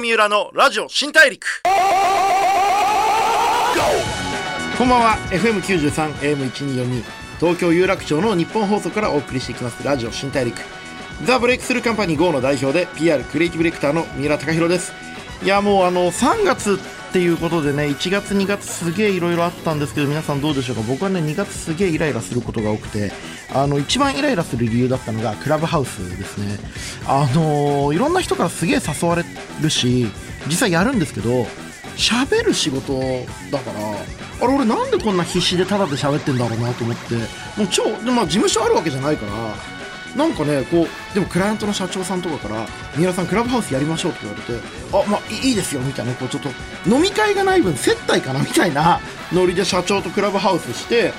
三浦のラジオ新大陸。こんばんは。FM93 AM1242 東京有楽町の日本放送からお送りしていきます。ラジオ新大陸。ザ・ブレイクスルーカンパニー GO の代表で PR クリエイティブディレクターの三浦貴弘です。いやもうあの3月っていうことでね1月2月すげえいろいろあったんですけど皆さんどうでしょうか？僕はね2月すげえイライラすることが多くてあの一番イライラする理由だったのがクラブハウスですね。あのいろんな人からすげえ誘われるし実際やるんですけど喋る仕事だからあれ俺なんでこんな必死でタダで喋ってんだろうなと思ってもう超で、まあ、事務所あるわけじゃないからなんかねこうでもクライアントの社長さんとかから「三浦さんクラブハウスやりましょう」って言われて「あまあいいですよ」みたいなこうちょっと飲み会がない分接待かなみたいな ノリで社長とクラブハウスして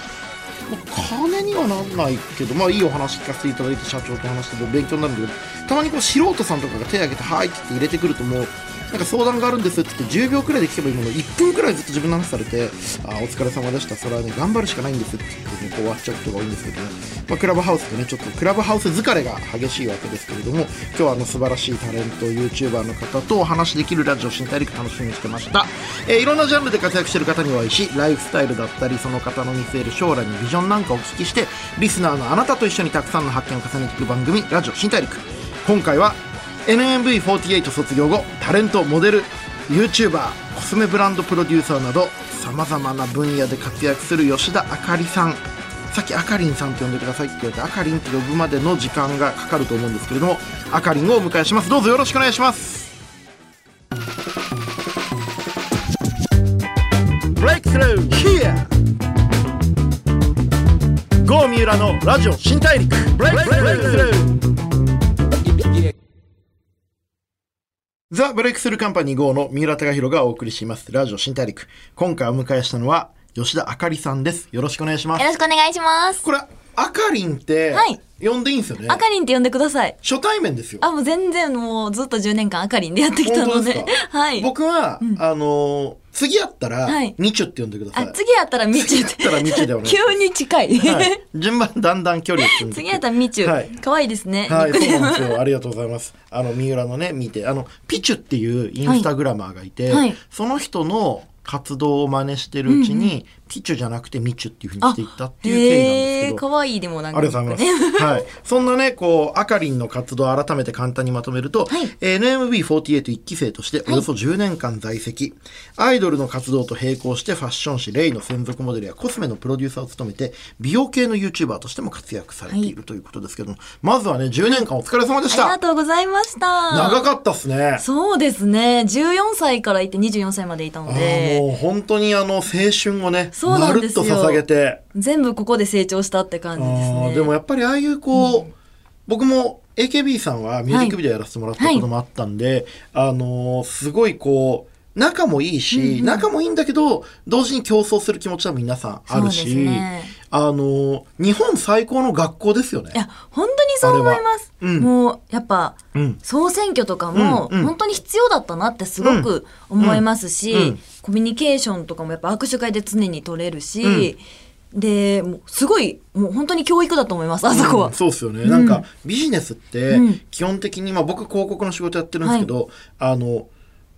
金にはなんないけどまあいいお話聞かせていただいて社長と話して勉強になるんだけどたまにこう素人さんとかが手を挙げて「はい」って言って入れてくるともうなんか相談があるんですって言って10秒くらいで聞けばいいもの。1分くらいずっと自分の話されて「あお疲れ様でした。それはね頑張るしかないんです」って言って、ね、こう終わっちゃうことが多いんですけどね、まあ、クラブハウスでねちょっとクラブハウス疲れが激しいわけですけれども今日はあの素晴らしいタレント YouTuber の方とお話しできるラジオ新大陸楽しみにしてました、えーいろんなジャンルで活躍している方にお会いしライフスタイルだったりその方の見据える将来のビジョンなんかをお聞きしてリスナーのあなたと一緒にたくさんの発見を重ねていく番組ラジオ新大陸。今回は NMB48 卒業後タレントモデル YouTuber コスメブランドプロデューサーなどさまざまな分野で活躍する吉田あかりさん。さっきあかりんさんと呼んでください。って言われてあかりんって呼ぶまでの時間がかかると思うんですけれどもあかりんをお迎えします。どうぞよろしくお願いします。ブレイクスルー三浦のラジオ新大陸。ブレイクスルー The Breakthrough Company GO の三浦崇宏がお送りします。ラジオ新大陸。今回お迎えしたのは吉田あかりさんです。よろしくお願いします。よろしくお願いします。これあかりんってはい。呼んでいいんですよね、あかりんって呼んでください。初対面ですよ。あ、もう全然もうずっと10年間あかりんでやってきたので。で はい。僕は、あのー次やったら、はいみちゅって呼んでくださいあ、次やったらみちゅって。次やったらみちゅでお願いしま急に近い。はい、順番だんだん距離を詰めて次やったらみちゅ。はい可愛いですね。はい、そうなんですよ。ありがとうございます。あの、三浦のね、見て、あの、ピチュっていうインスタグラマーがいて、はいはいその人の活動を真似してるうちに、ピチュじゃなくてミチュっていうふうにしていったっていう経緯なんですけど。可愛いでもなんか。ありがとうございます。はい。そんなね、こう、あかりんの活動を改めて簡単にまとめると、はいえー NMB48 一期生としておよそ10年間在籍、アイドルの活動と並行してファッション誌レイの専属モデルやコスメのプロデューサーを務めて、美容系の YouTuber としても活躍されているということですけども、まずはね、10年間お疲れ様でした。ありがとうございました。長かったっすね。そうですね。14歳からいて24歳までいたので、もう本当にあの青春をね、そうまるっと捧げて。全部ここで成長したって感じですね。でもやっぱりああいうこう、僕も AKB さんはミュージックビデオやらせてもらったこともあったんで、あのーすごいこう、仲もいいし、仲もいいんだけど、同時に競争する気持ちは皆さんあるし、すねあのー日本最高の学校ですよね。い。や、本当にそう思います。うん。もう、やっぱ、うん。総選挙とかも、うんうん。本当に必要だったなってすごく思いますし、うん。うん。コミュニケーションとかもやっぱ握手会で常に取れるし、で、もうすごい、もう本当に教育だと思います、あそこは。うんそうですよね、なんかビジネスってうん。基本的に、まあ、僕広告の仕事やってるんですけど、あの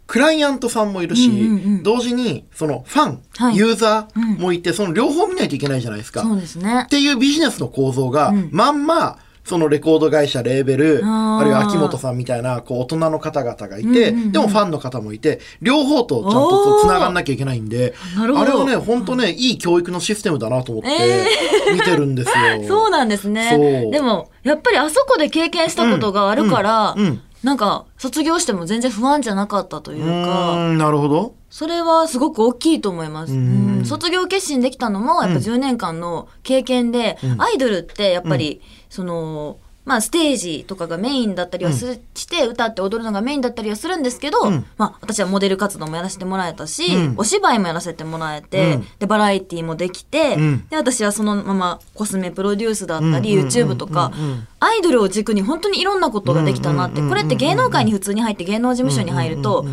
クライアントさんもいるし、うんうんうん。同時にそのファン、はい。ユーザーもいて、その両方見ないといけないじゃないですか。そうですね。っ。ていうビジネスの構造が、うん。まんまそのレコード会社レーベルあるいは秋元さんみたいなこう大人の方々がいて、うんうんうん。でもファンの方もいて両方とちゃんとつながんなきゃいけないんであれはね本当ねいい教育のシステムだなと思って見てるんですよ。そうなんですね。でも、やっぱりあそこで経験したことがあるから、うん。うんなんか、卒業しても全然不安じゃなかったというか、んなるほど。それはすごく大きいと思います。うん。うん。卒業決心できたのも、やっぱ10年間の経験で、アイドルってやっぱり、その、まあ、ステージとかがメインだったりはす、して、歌って踊るのがメインだったりはするんですけど、うん。まあ、私はモデル活動もやらせてもらえたし、うん。お芝居もやらせてもらえて、うん。で、バラエティもできて、うん。で、私はそのままコスメプロデュースだったり、うん YouTube とか、うんうんアイドルを軸に本当にいろんなことができたなって、うんこれって芸能界に普通に入って芸能事務所に入ると、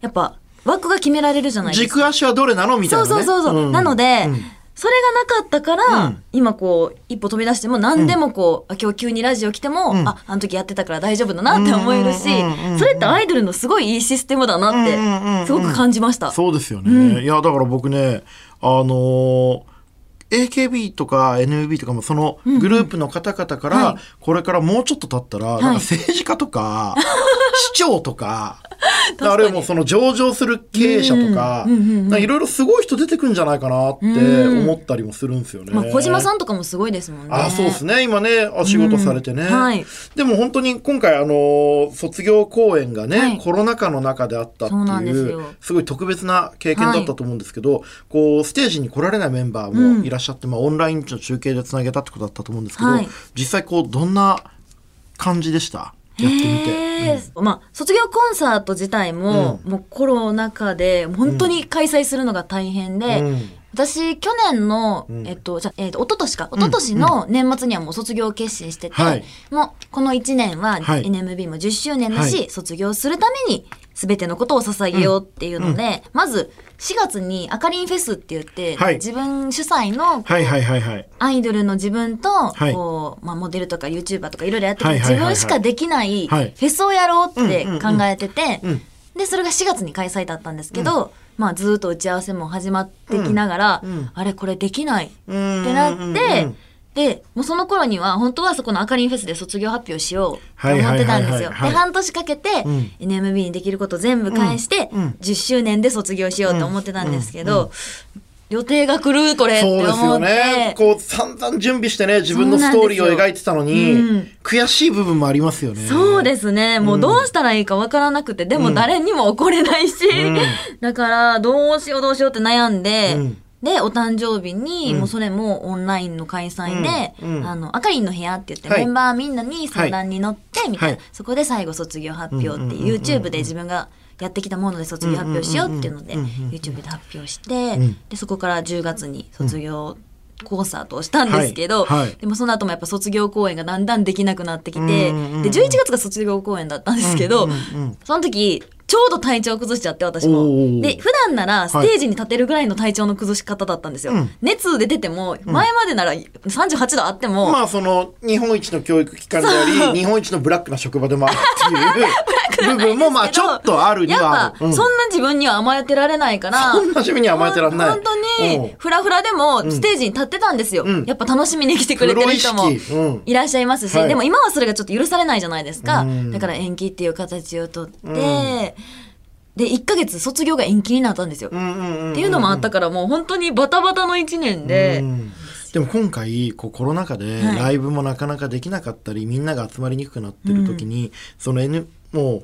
やっぱ枠が決められるじゃないですか。軸足はどれなのみたいな、ね。そうそうそうそう。ん。なので、うんそれがなかったから、うん今こう一歩飛び出しても何でもこう、あ今日急にラジオ来ても、うんああの時やってたから大丈夫だなって思えるし、うんうんうんうんそれってアイドルのすごいいいシステムだなっうんうんうんうんてすごく感じました。そうですよね、うんいやだから僕ねあのー AKB とか NUB とかもそのグループの方々から、はいこれからもうちょっと経ったら、なんか政治家とか市長とか あるその上場する経営者とかいろいろすごい人出てくんじゃないかなって思ったりもするんですよね。まあ、小島さんとかもすごいですもんね。あそうですね。今ねお仕事されてね、うんはい。でも本当に今回あの卒業公演がね、はい。コロナ禍の中であったっていうよ。すごい特別な経験だったと思うんですけど、こうステージに来られないメンバーもいらっしゃって、まあ、オンラインの中継でつなげたってことだったと思うんですけど、はい。実際こうどんな感じでした？やってみて。へー。まあ卒業コンサート自体も、もうコロナ禍で本当に開催するのが大変で、うん。私去年の、ん。えっとじゃえっと一昨年か。一昨年の年末にはもう卒業を決心してて、はい。もうこの1年ははい。NMB も10周年だし、はい。卒業するために全てのことを捧げようっていうので、まず4月にあかりんフェスって言って、はい。自分主催の。アイドルの自分と、はい。こう、まあ、モデルとか YouTuber とかいろいろやってて、自分しかできないフはい。ェスをやろうって考えてて、うんうん。うん。で、それが4月に開催だったんですけど、まあ、ずーっと打ち合わせも始まってきながら、うんうん。あれこれできないってうんなって、うんうんうんで、もうその頃には本当はそこのあかりんフェスで卒業発表しようと思ってたんですよ。で、半年かけてうん。NMB にできること全部返して、うん。うん。10周年で卒業しようと思ってたんですけど、予定が来るこれってそうですよ。ね。こう散々準備してね自分のストーリーを描いてたのに、そうなん。悔しい部分もありますよね。そうですね。もうどうしたらいいかわからなくて、でも誰にも怒れないし、ん。だからどうしようどうしようって悩んで、うんで、お誕生日に、うん。もうそれもオンラインの開催で、あの、あかりんの部屋って言って、はい。メンバーみんなに相談に乗って、みたいな、はい。そこで最後卒業発表って、YouTube で自分がやってきたもので卒業発表しようっていうので、YouTube で発表して、ん。で、そこから10月に卒業、コンサートをしたんですけど、はい。はい。でもその後もやっぱ卒業公演がだんだんできなくなってきて、で11月が卒業公演だったんですけど、その時ちょうど体調崩しちゃって私も。で普段ならステージに立てるぐらいの体調の崩し方だったんですよ、うん。熱出てても前までなら38度あっても、まあその日本一の教育機関であり日本一のブラックな職場でもあるっていう 部分もまあちょっとあるにやっはある。ぱ、そんな自分には甘えてられないからそんな自分には甘えてられない。本当うん。にフラフラでもステージに立ってたんですよ、うん。やっぱ楽しみに来てくれてる人もいらっしゃいますし、はい。でも今はそれがちょっと許されないじゃないですか、うん。だから延期っていう形をとって、で1ヶ月卒業が延期になったんですよ、うんうんうんっていうのもあったからもう本当にバタバタの1年で、うん。でも今回こうコロナ禍ではい。ライブもなかなかできなかったり、みんなが集まりにくくなってる時に、その N も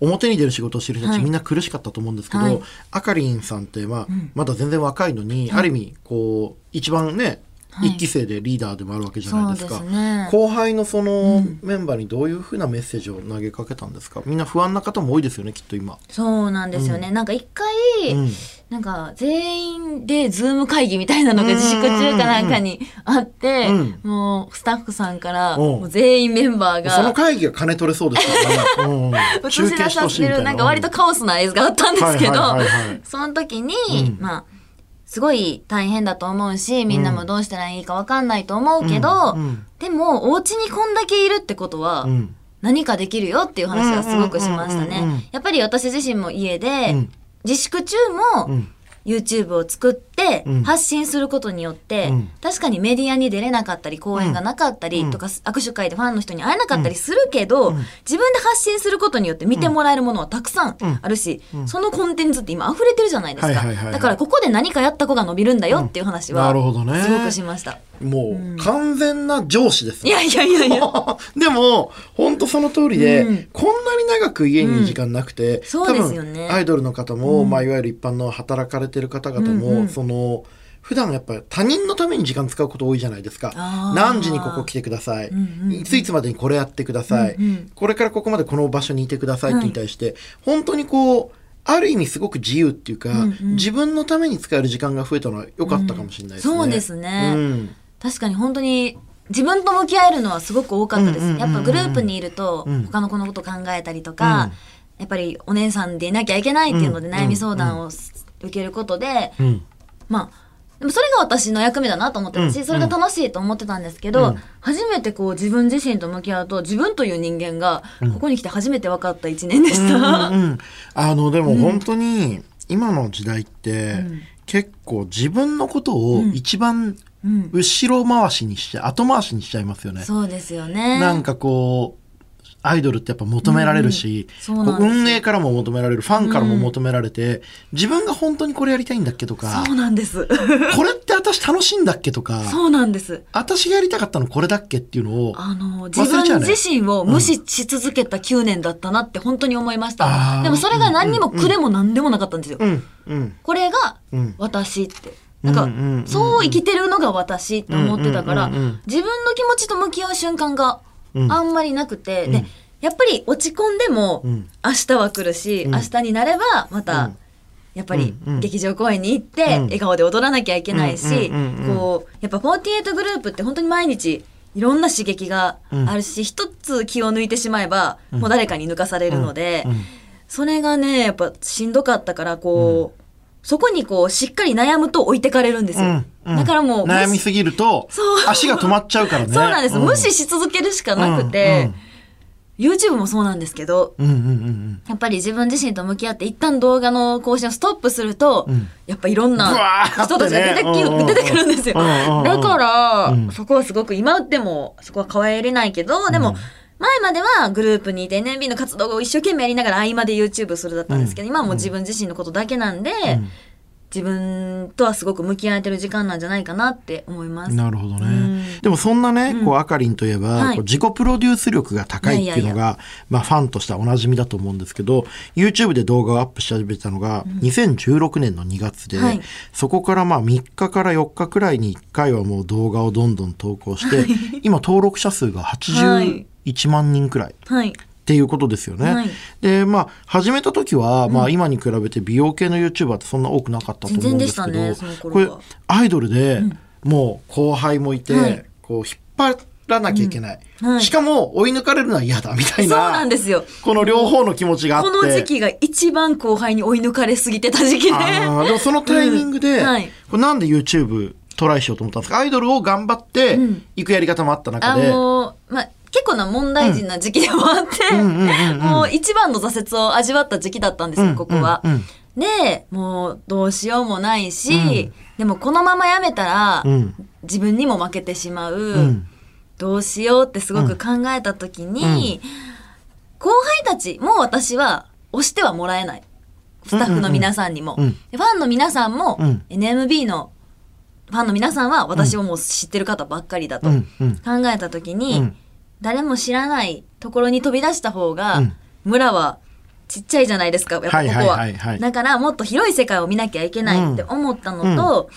う表に出る仕事をしてる人たち、はい。みんな苦しかったと思うんですけど、はい。あかりんさんって、まあまだ全然若いのに、ある意味こう一番ね、はい。一期生でリーダーでもあるわけじゃないですか。ね。後輩のそのメンバーにどういうふうなメッセージを投げかけたんですか？みんな不安な方も多いですよねきっと今。そうなんですよね、なんか一回、うん。なんか全員でズーム会議みたいなのが自粛中かなんかにあって、うん。もうスタッフさんからうん。もう全員メンバーがその会議が金取れそうですからね。うん映し出させてるな。んか割とカオスな映像があったんですけど、その時に、うん。まあすごい大変だと思うしみんなもどうしたらいいか分かんないと思うけど、うんうん。でもお家にこんだけいるってことは、うん。何かできるよっていう話はすごくしましたね。やっぱり私自身も家で、うん。自粛中も、うん YouTube を作ってうん。発信することによって、うん。確かにメディアに出れなかったり講演がなかったりうん。とか、握手会でファンの人に会えなかったりするけど、自分で発信することによって見てもらえるものはたくさんあるし、そのコンテンツって今溢れてるじゃないですか、だからここで何かやった子が伸びるんだよっていう話は、なるほどね。すごくしました。もう完全な上司ですね。いやいやいやいや。でも本当その通りで、うん。こんなに長く家に時間なくて、そうですよね。多分アイドルの方も、まあ、いわゆる一般の働かれてる方々も、うんうんその普段やっぱり他人のために時間使うこと多いじゃないですか。何時にここ来てください、うんうんうん。いついつまでにこれやってください、うんうんこれからここまでこの場所にいてくださいってに対して、本当にこうある意味すごく自由っていうか、うんうん。自分のために使える時間が増えたのは良かったかもしれないですね。そうですね。うん確かに本当に自分と向き合えるのはすごく多かったです。やっぱグループにいるとうん。他の子のこと考えたりとか、やっぱりお姉さんでいなきゃいけないっていうのでうん悩み相談を受けることで、うん。まあでもそれが私の役目だなと思ってた。し、うん。それが楽しいと思ってたんですけど、うん。初めてこう自分自身と向き合うと自分という人間がここに来て初めて分かった一年でした。あのでも本当に今の時代って、結構自分のことを一番うん後ろ回しにしちゃ後回しにしちゃいますよね。そうですよね。なんかこうアイドルってやっぱ求められるし、うん運営からも求められるファンからも求められて、自分が本当にこれやりたいんだっけとかそうなんです。これって私楽しいんだっけとかそうなんです。私がやりたかったのこれだっけっていうのをあの、忘自分自身を無視し続けた9年だったなって本当に思いましあーた。でもそれが何にも苦でも何でもなかったんですよ。うんうんこれがうん私って。なんかうんうんうんうん、そう生きてるのが私って思ってたからうんうんうんうん、自分の気持ちと向き合う瞬間がうん。あんまりなくて、うん。で、やっぱり落ち込んでもうん、明日は来るし、うん。明日になればまうたん、やっぱり劇場公演に行って、うん。笑顔で踊らなきゃいけないし、こう、やっぱ48グループって本当に毎日、いろんな刺激があるし、一つ気を抜いてしまえば、もう誰かに抜かされるので、それがね、やっぱしんどかったから、こう、そこにこう、しっかり悩むと置いてかれるんですよ。うんうん。だからもう、悩みすぎると足が止まっちゃうからね。そうなんです、無視し続けるしかなくて、YouTube もそうなんですけど、やっぱり自分自身と向き合って一旦動画の更新をストップすると、うん。やっぱいろんな人たちが出て出てくるんですよ。だから、うん。そこはすごく今でもそこは変えれないけど、でも、前まではグループにいて NMB の活動を一生懸命やりながら合間で YouTube するだったんですけど、今はもう自分自身のことだけなんで、自分とはすごく向き合えてる時間なんじゃないかなって思います。なるほどね。うん。でもそんなね、こう、あかりんといえば、自己プロデュース力が高いっていうのが、まあファンとしてはおなじみだと思うんですけど、YouTube で動画をアップし始めたのが、2016年の2月で、はい。そこからまあ3日から4日くらいに1回はもう動画をどんどん投稿して、今登録者数が81万人くらい。はい。っていうことですよね。はいで、まあ、始めた時は、まあ、今に比べて美容系の YouTuber ってそんな多くなかったと思うんですけど、ねこれアイドルで、もう後輩もいて、はいこう、引っ張らなきゃいけない。うんはいしかも、追い抜かれるのは嫌だ、みたいそうな。なんですよ。この両方の気持ちがあって。この時期が一番後輩に追い抜かれすぎてた時期で。あーでもそのタイミングで、これなんで YouTube トライしようと思ったんですか？アイドルを頑張ってうん行くやり方もあった中あで、のまあ、結構な問題児な時期でもあって、もう一番の挫折を味わった時期だったんですよ、ここは。で、もうどうしようもないし、うん。でもこのままやめたら、うん。自分にも負けてしまう、うん。どうしようってすごく考えた時に、後輩たちも私は押してはもらえない。スタッフの皆さんにも。ファンの皆さんも、うん。NMB のファンの皆さんは私をもう知ってる方ばっかりだと考えた時に、うん誰も知らないところに飛び出した方が、うん。村はちっちゃいじゃないですか、やっぱここは。だからもっと広い世界を見なきゃいけないって思ったのと、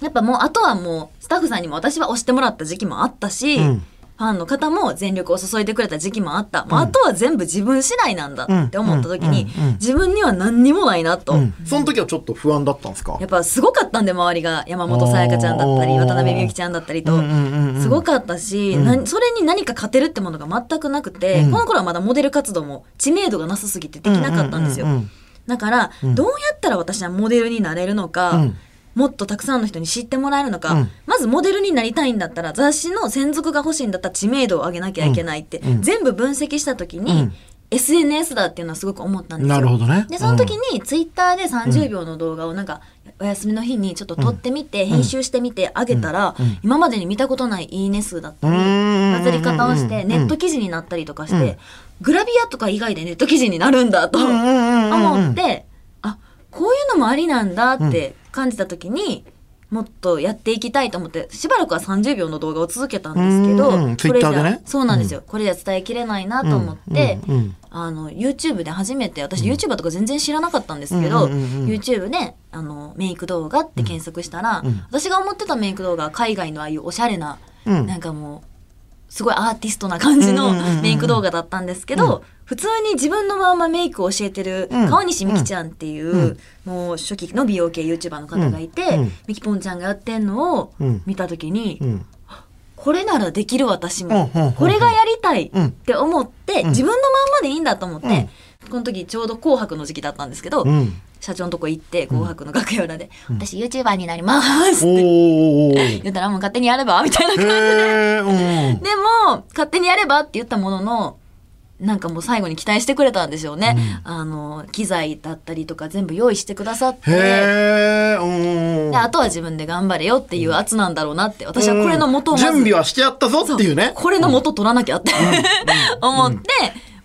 やっぱもうあとはもうスタッフさんにも私は押してもらった時期もあったし、うんファンの方も全力を注いでくれた時期もあった。もうあとは全部自分次第なんだって思った時に、うん。うん。うん自分には何にもないなと。うん。その時はちょっと不安だったんですか？やっぱすごかったんで周りが。山本さやかちゃんだったり渡辺美幸ちゃんだったりと。うんうんうんうん。すごかったし、なそれに何か勝てるってものが全くなくて、うん。この頃はまだモデル活動も知名度がなさすぎてできなかったんですよ。うんうんうんだから、どうやったら私はモデルになれるのか、うんもっとたくさんの人に知ってもらえるのか、うん。まずモデルになりたいんだったら雑誌の専属が欲しいんだったら知名度を上げなきゃいけないって、うん。全部分析した時に、うん。SNS だっていうのはすごく思ったんですよ。なるほどね。でその時にツイッターで30秒の動画をなんかお休みの日にちょっと撮ってみて、編集してみてあげたら、今までに見たことないいいね数だったり、うん。バズり方をしてネット記事になったりとかして、グラビアとか以外でネット記事になるんだと思って、あこういうのもありなんだって感じた時に、もっとやっていきたいと思ってしばらくは30秒の動画を続けたんですけど、うんうんこれじゃねそうなんですよ、これじゃ伝えきれないなと思って、うんうんうん。あの YouTube で初めて私 YouTuber とか全然知らなかったんですけど、うんうんうんうん。YouTube であのメイク動画って検索したら、ん。私が思ってたメイク動画は海外のああいうおしゃれな、うん。なんかもうすごいアーティストな感じのメイク動画だったんですけど、普通に自分のままメイクを教えてるうん。川西美希ちゃんっていう、うん。もう初期の美容系 YouTuber の方がいて、うん。うんみきぽんちゃんがやってんのをうん。見た時に、うん。これならできる私も、これがやりたいって思って、自分のまんまでいいんだと思って、この時ちょうど紅白の時期だったんですけど、うん社長のとこ行って紅白の楽屋裏で「私 YouTuber になります」おってー 言ったら「もう勝手にやれば」みたいな感じで。でも、勝手にやればって言ったものの、なんかもう最後に期待してくれたんでしょうね。あの、機材だったりとか全部用意してくださって。であとは自分で頑張れよっていう圧なんだろうなって。私はこれの元を準備はしてやったぞっていうね。これの元取らなきゃって 思って、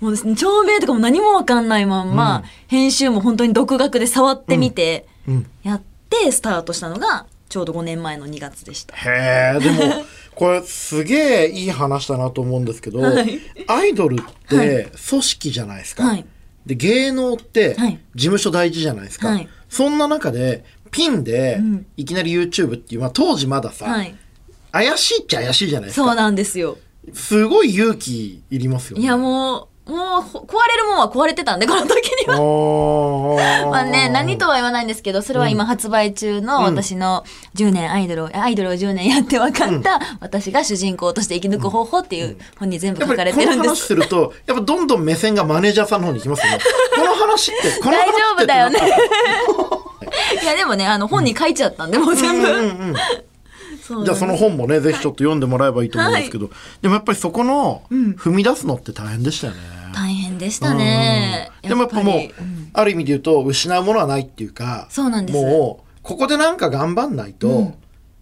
もう照明とかも何もわかんないまんま、編集も本当に独学で触ってみて、うん。やってスタートしたのが、ちょうど5年前の2月でした。へえでも これすげえいい話だなと思うんですけど、はい。アイドルって組織じゃないですか、はい。で芸能ってはい。事務所大事じゃないですか、はい。そんな中でピンでん。いきなり YouTube っていう、まあ、当時まださ、はい。怪しいっちゃ怪しいじゃないですか。そうなんですよ。すごい勇気いりますよね。いやもう、もうほ壊れるもんは壊れてたんで、この時には。あまあね、何とは言わないんですけど、それは今発売中の私の10年アイドルを、アイドルを10年やって分かった、私が主人公として生き抜く方法っていう本に全部書かやっぱりこのれてるんです。話するとやっぱどんどん目線がマネージャーさんの方に行きますよね。この話って この話大って丈夫だよね。いやでもね、あの本に書いちゃったんで、もう全部。うんうんうんそうじゃあその本もね、ぜひちょっと読んでもらえばいいと思うんですけど、でもやっぱりそこの踏み出すのって大変でしたよね。大変でしたね。うんでもやっぱもう、うんある意味で言うと失うものはないっていうか、そうなんですもうここでなんか頑張んないと、うん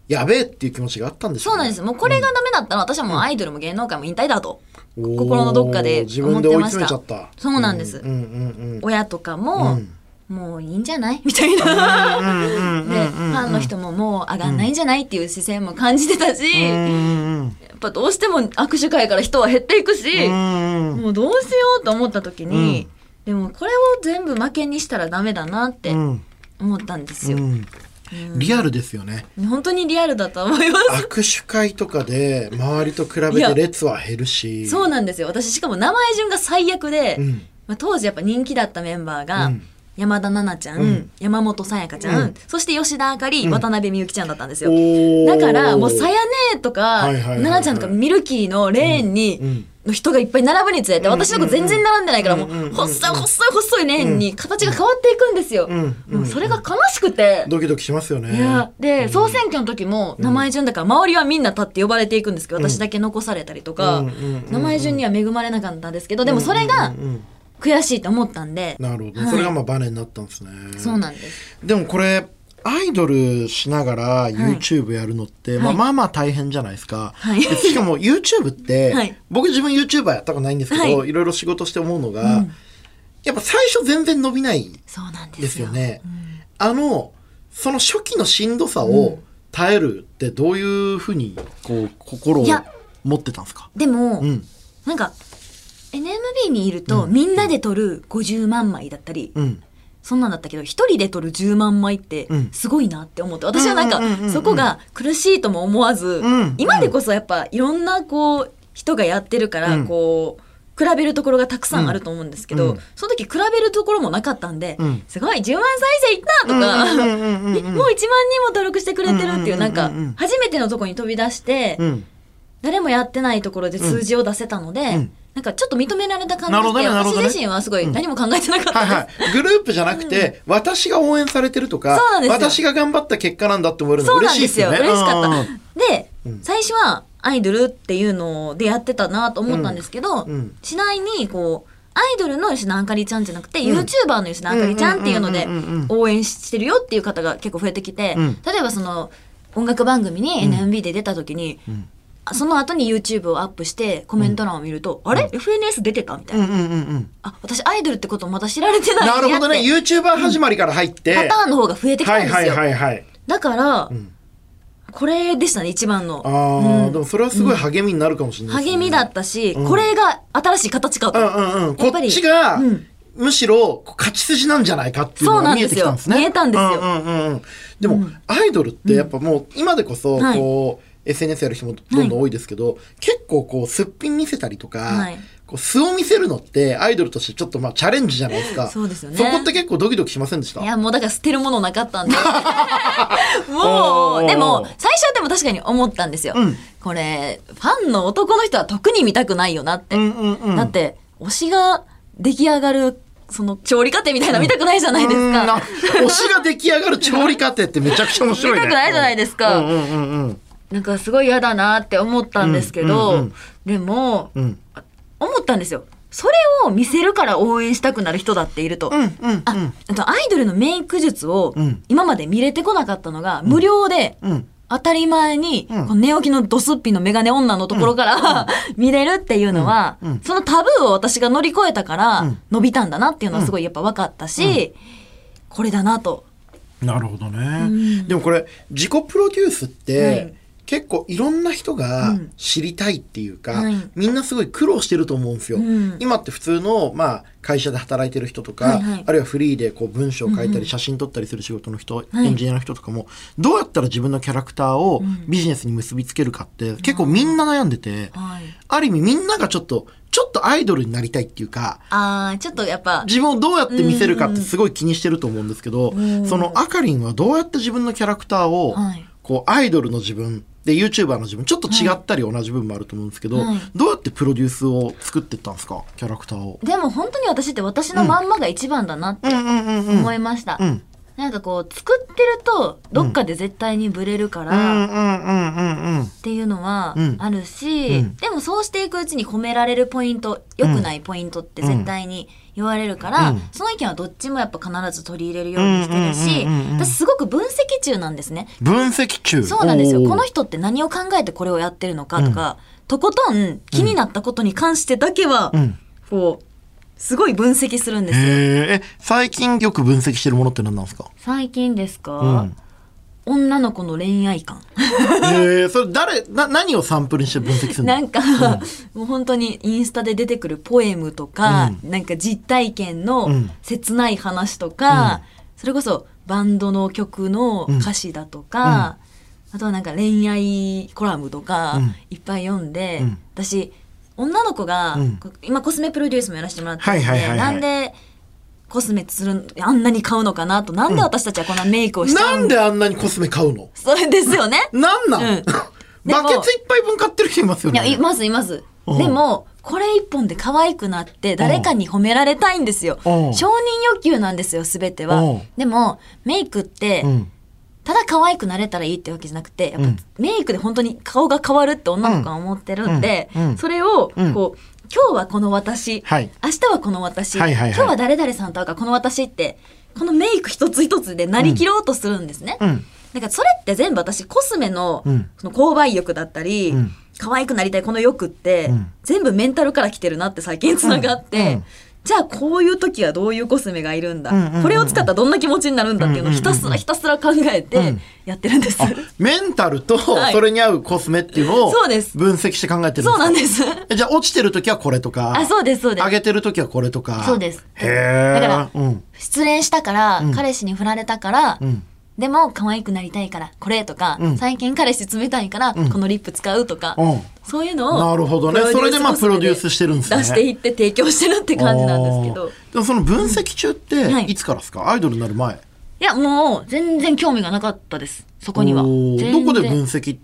やべえっていう気持ちがあったんですよ、ね。そうなんです。もうこれがダメだったら私はもうアイドルも芸能界も引退だと、心のどっかで自思分で追い詰ってました。めちゃった。そうなんです。うんうんうん親とかも、もういいんじゃない？みたいな。で、ファンの人ももう上がんないんじゃない？っていう視線も感じてたし、うんやうんっぱどうしても握手会から人は減っていくし、もうどうしようと思った時に、でもこれを全部負けにしたらダメだなってうん思ったんですよ。うんリアルですよね。本当にリアルだと思います。握手会とかで周りと比べて列は減るし。そうなんですよ。私しかも名前順が最悪で、うんまあ、当時やっぱ人気だったメンバーが、うん山田奈々ちゃん、うん。山本さやかちゃん、うん。そして吉田あかり、渡辺美幸ちゃんだったんですよ。だからもうさやねとか、はいはいはいはい。奈々ちゃんとかミルキーのレーンうんに、の人がいっぱい並ぶにつれて、私の子全然並んでないから、もうんうんうん。う細い細い細いレーンに形が変わっていくんですよ。うんうんもうそれが悲しくて。ドキドキしますよね。いやで、総選挙の時も名前順だから周りはみんな立って呼ばれていくんですけど、私だけ残されたりとか、うんうんうんうん名前順には恵まれなかったんですけどでもそれがうんうんうん悔しいと思ったんで、なるほど、はい。それがまあバネになったんですね。そうなんです。でもこれアイドルしながら YouTube やるのって、まあ、はい。まあまあ大変じゃないですか。はい。でしかも YouTube って、はい。僕自分 YouTuber やったことないんですけど、はい。い、ろいろ仕事して思うのが、やっぱ最初全然伸びないそうなんですよ。ですよね。あのその初期のしんどさを耐えるってどういうふうにこう心を持ってたんですか？でも、うん。なんか NMB にいると、みんなで撮る50万枚だったり、うん。そんなんだったけど一人で撮る10万枚ってうん。すごいなって思って私はなんかそこが苦しいとも思わず、ん。今でこそやっぱいろんなこう人がやってるから、うん。こう比べるところがたくさんあると思うんですけど、うん。その時比べるところもなかったんで、うん。すごい10万再生いったとか、もう1万人も登録してくれてるっていうなんか初めてのとこに飛び出して、うん。誰もやってないところで数字を出せたので、うんなんかちょっと認められた感じで、ねね私自身はすごい何も考えてなかったです。はいはい。グループじゃなくて、私が応援されてるとか私が頑張った結果なんだって思えるの嬉なんですよ。しいですよ。ね。嬉しかった。で、うん。最初はアイドルっていうのでやってたなと思ったんですけど、うん。うん。次第にこう、アイドルの吉田あかりちゃんじゃなくて、YouTuber の吉田あかりちゃんっていうのでうんうんうんうんうん。応援してるよっていう方が結構増えてきて、うん。例えばその音楽番組に NMB で出た時に、あその後に YouTube をアップしてコメント欄を見ると、あれ ?FNS 出てた？みたいな。うんうんうんうん。あ、私アイドルってことまだ知られてないなるほどね。YouTuber 始まりから入って。パターンの方が増えてきたんですよ。はいはいはいはい。だから、んこれでしたね、一番の。ああ、でもそれはすごい励みになるかもしれない励みだったし、これが新しい形かと。うんうんうん。こやっぱりっちがうん、むしろ勝ち筋なんじゃないかっていうのが見えてきたんですね。見えたんですようんうんうんうん。でも、アイドルってやっぱもう今でこそ、はいこう、SNS やる人もどんどん多いですけど、結構こう、すっぴん見せたりとか、はいこう素を見せるのってアイドルとしてちょっとまあチャレンジじゃないですか。そうですよねそこって結構ドキドキしませんでした？いや、もうだから捨てるものなかったんで。おもーう、でも、最初はでも確かに思ったんですよ。うんこれ、ファンの男の人は特に見たくないよなって。うんうんうんだって、推しが出来上がるその調理過程みたいなの見たくないじゃないですうんなか。推しが出来上がる調理過程ってめちゃくちゃ面白いね。見たくないじゃないですかうんうんうんうん。なんかすごい嫌だなって思ったんですけど、うんうんうん。でも、うん。思ったんですよ。それを見せるから応援したくなる人だっていると。うんうんうん。ああとアイドルのメイク術をうん。今まで見れてこなかったのが、無料でうん。当たり前に、うん。寝起きのドスッピのメガネ女のところから、見れるっていうのは、うんうん。そのタブーを私が乗り越えたからうん。伸びたんだなっていうのはすごいやっぱ分かったし、これだなと。なるほどね、ん。でもこれ自己プロデュースって、はい結構いろんな人がうん。知りたいっていうか、はい。みんなすごい苦労してると思うんですよ。うん。今って普通の、まあ、会社で働いてる人とか、はいはい。あるいはフリーでこう文章を書いたうんうん。り写真撮ったりする仕事の人、はい。エンジニアの人とかもどうやったら自分のキャラクターをうん。ビジネスに結びつけるかって結構みんな悩んでて、はい、ある意味みんながちょっとちょっとアイドルになりたいっていうかあーちょっとやっぱ自分をどうやって見せるかってすごい気にしてると思うんですけど、うん。そのあかりんはどうやって自分のキャラクターを、はい。こうアイドルの自分で YouTuber の自分ちょっと違ったり同じ部分もあると思うんですけど、はいどうやってプロデュースを作ってったんですか？キャラクターを。でも本当に私って私のまんまが一番だなってうんうんうんうん。思いました。うんなんかこう作ってるとどっかで絶対にブレるから。っていうのはうんあるし、うんでもそうしていくうちに褒められるポイント良くないポイントって絶対に言われるから、うんその意見はどっちもやっぱ必ず取り入れるようにしてるし、私すごく分析中なんですね。分析中。そうなんですよ。この人って何を考えてこれをやってるのかとか、とことん気になったことに関してだけは、うん。こうすごい分析するんですよ。え、最近よく分析してるものって何なんですか？最近ですか、うん。女の子の恋愛観。えー、それ誰、な、何をサンプルにして分析するの？なんか、もう本当にインスタで出てくるポエムとか、なんか実体験のうん。切ない話とか、それこそバンドの曲の歌詞だとか、あとはなんか恋愛コラムとか、うん。いっぱい読んで、うん。私女の子が、うんこ今コスメプロデュースもやらせてもらってるんで、はいはいはいはいなんでコスメするあんなに買うのかなとなんで私たちはこんなメイクをしちゃうんなんであんなにコスメ買うの？それですよね。なんなん、うんバケツいっぱい分買ってる人いますよね。いや、いますいます。うんでも、これ一本で可愛くなって誰かに褒められたいんですよ。うん承認欲求なんですよ、すべてはうん。でも、メイクってう、ん。ただ可愛くなれたらいいってわけじゃなくて、やっぱうん。メイクで本当に顔が変わるって女の子は思ってるん。でそれを、うん。こう、今日はこの私、はい。明日はこの私、はいはいはい。今日は誰々さんと会うからこの私って、このメイク一つ一つでなりきろうとするんですね。うん。だからそれって全部私コスメのうん。その購買欲だったり、うん。可愛くなりたいこの欲って、うん。全部メンタルから来てるなって最近つながって、じゃあこういう時はどういうコスメがいるんだ、うんうんうんこれを使ったらどんな気持ちになるんだっていうのをひたすらひたすら考えうてんやってるんです。あ、メンタルとはいそれに合うコスメっていうのをそうです分析して考えてるんですか？そうなんです。えじゃあ落ちてる時はこれとか？あ、そうですそうです上。げてる時はこれとか？そうですへえ。だからうん。失恋したから、うん彼氏に振られたから、うん。でも可愛くなりたいからこれとか、うん。最近彼氏冷たいから、うん。このリップ使うとか、うん。そういうのをなるほどね。それでまあプロデュースしてるんですね。出していって提供してるって感じなんですけど。でもその分析中ってはい。いつからですか、アイドルになる前。いやもう全然興味がなかったです。そこには。おー。全然。どこで分析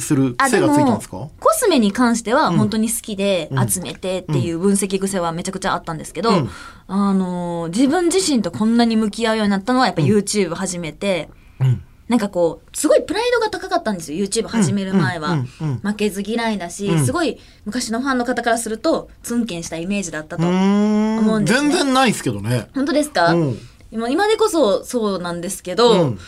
する癖がついたんですか？コスメに関してはうん。本当に好きでうん。集めてっていう分析癖はめちゃくちゃあったんですけど、うん。あのー自分自身とこんなに向き合うようになったのはやっぱ YouTube 始めて、うん。なんかこうすごいプライドが高かったんですよ YouTube 始める前は、負けず嫌いだし、うん。すごい昔のファンの方からするとツンケンしたイメージだったと、思うんですね。全然ないですけどね。本当ですか、うん。今今でこそそうなんですけど、うん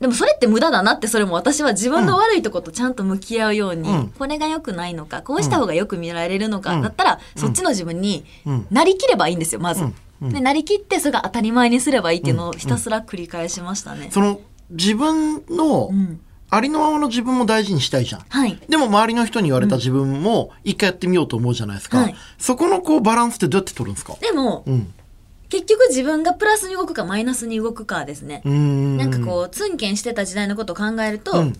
でもそれって無駄だなってそれも私は自分の悪いとことちゃんと向き合うように、うん。これが良くないのかこうした方がよく見られるのか、うん。だったらそっちの自分にうん。なりきればいいんですよまず。でなりきってそれが当たり前にすればいいっていうのをひたすら繰り返しましたね。その自分のうん。ありのままの自分も大事にしたいじゃん。はい。でも周りの人に言われた自分も一回やってみようと思うじゃないですか。はい。そこのこうバランスってどうやって取るんですか？でもうん。結局自分がプラスに動くかマイナスに動くかですね。なんかこうツンケンしてた時代のことを考えると、うん。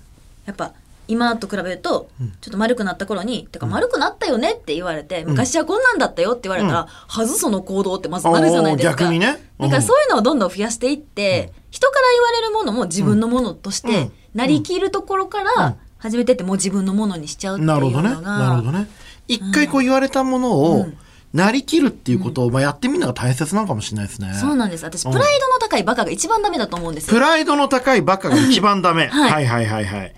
やっぱ今と比べるとうん。ちょっと丸くなった頃に「てか丸くなったよね」って言われて、昔はこんなんだったよって言われたら「はずその行動」ってまずなるじゃないですか。ね。うん。だからそういうのをどんどん増やしていって、人から言われるものも自分のものとしうん。てなりきるところから始めてってもう自分のものにしちゃうっていうな。るほどね。のが、なるほどね。一回こう言われたものを、うんなりきるっていうことを、まあ、やってみるのが大切なのかもしれないですね。そうなんです。私、プライドの高いバカが一番ダメだと思うんですプよ。ライドの高いバカが一番ダメ。はいはいはいはいはい。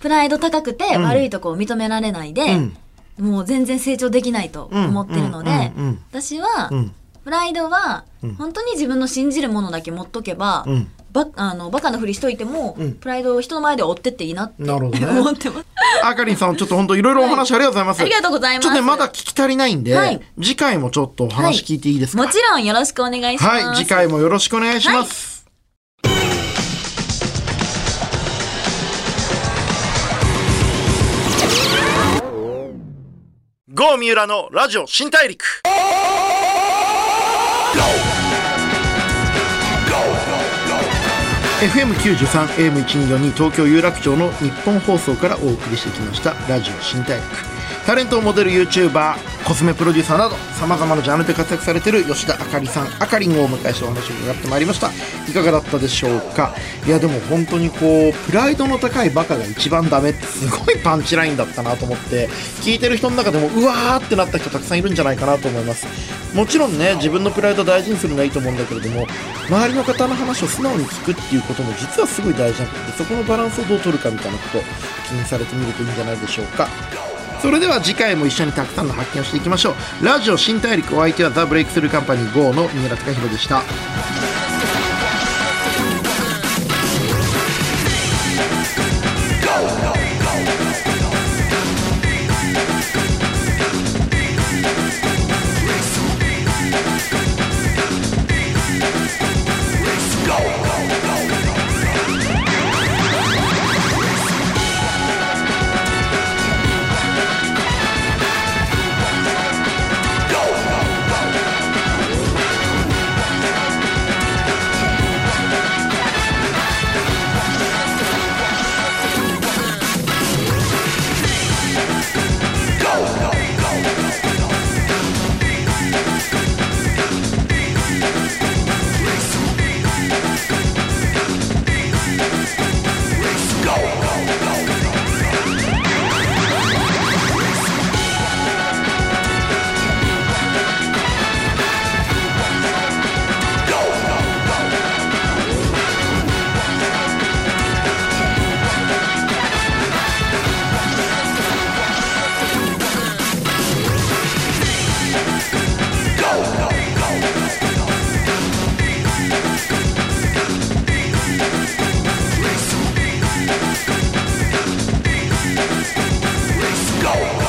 プライド高くて悪いとこを認められないで、うんもう全然成長できないと思ってるので、私は、うんプライドは、本当に自分の信じるものだけ持っとけば、うんばあのバカなふりしといても、んプライドを人の前で追ってっていいなってなるほどね思ってます。あかりんさん、ちょっと本当いろいろお話ありがとうございます。ありがとうございますちょっとね、まだ聞き足りないんで、はい次回もちょっとお話聞いていいですか、もちろんよろしくお願いします。はい、次回もよろしくお願いします。ゴー三浦のラジオ新大陸。FM93、AM1242 東京有楽町の日本放送からお送りしてきましたラジオ新大陸。タレントモデル YouTuber、コスメプロデューサーなど様々なジャンルで活躍されている吉田あかりさん、あかりんをお迎えしてお話を伺ってまいりました。いかがだったでしょうか？いやでも本当にこう、プライドの高いバカが一番ダメってすごいパンチラインだったなと思って、聞いてる人の中でもうわーってなった人たくさんいるんじゃないかなと思います。もちろんね、自分のプライド大事にするのはいいと思うんだけれども、周りの方の話を素直に聞くっていうことも実はすごい大事なことで、そこのバランスをどう取るかみたいなことを気にされてみるといいんじゃないでしょうか。それでは次回も一緒にたくさんの発見をしていきましょう。ラジオ新大陸お相手はザ・ブレイクスルーカンパニー GO の三浦貴大でした。No!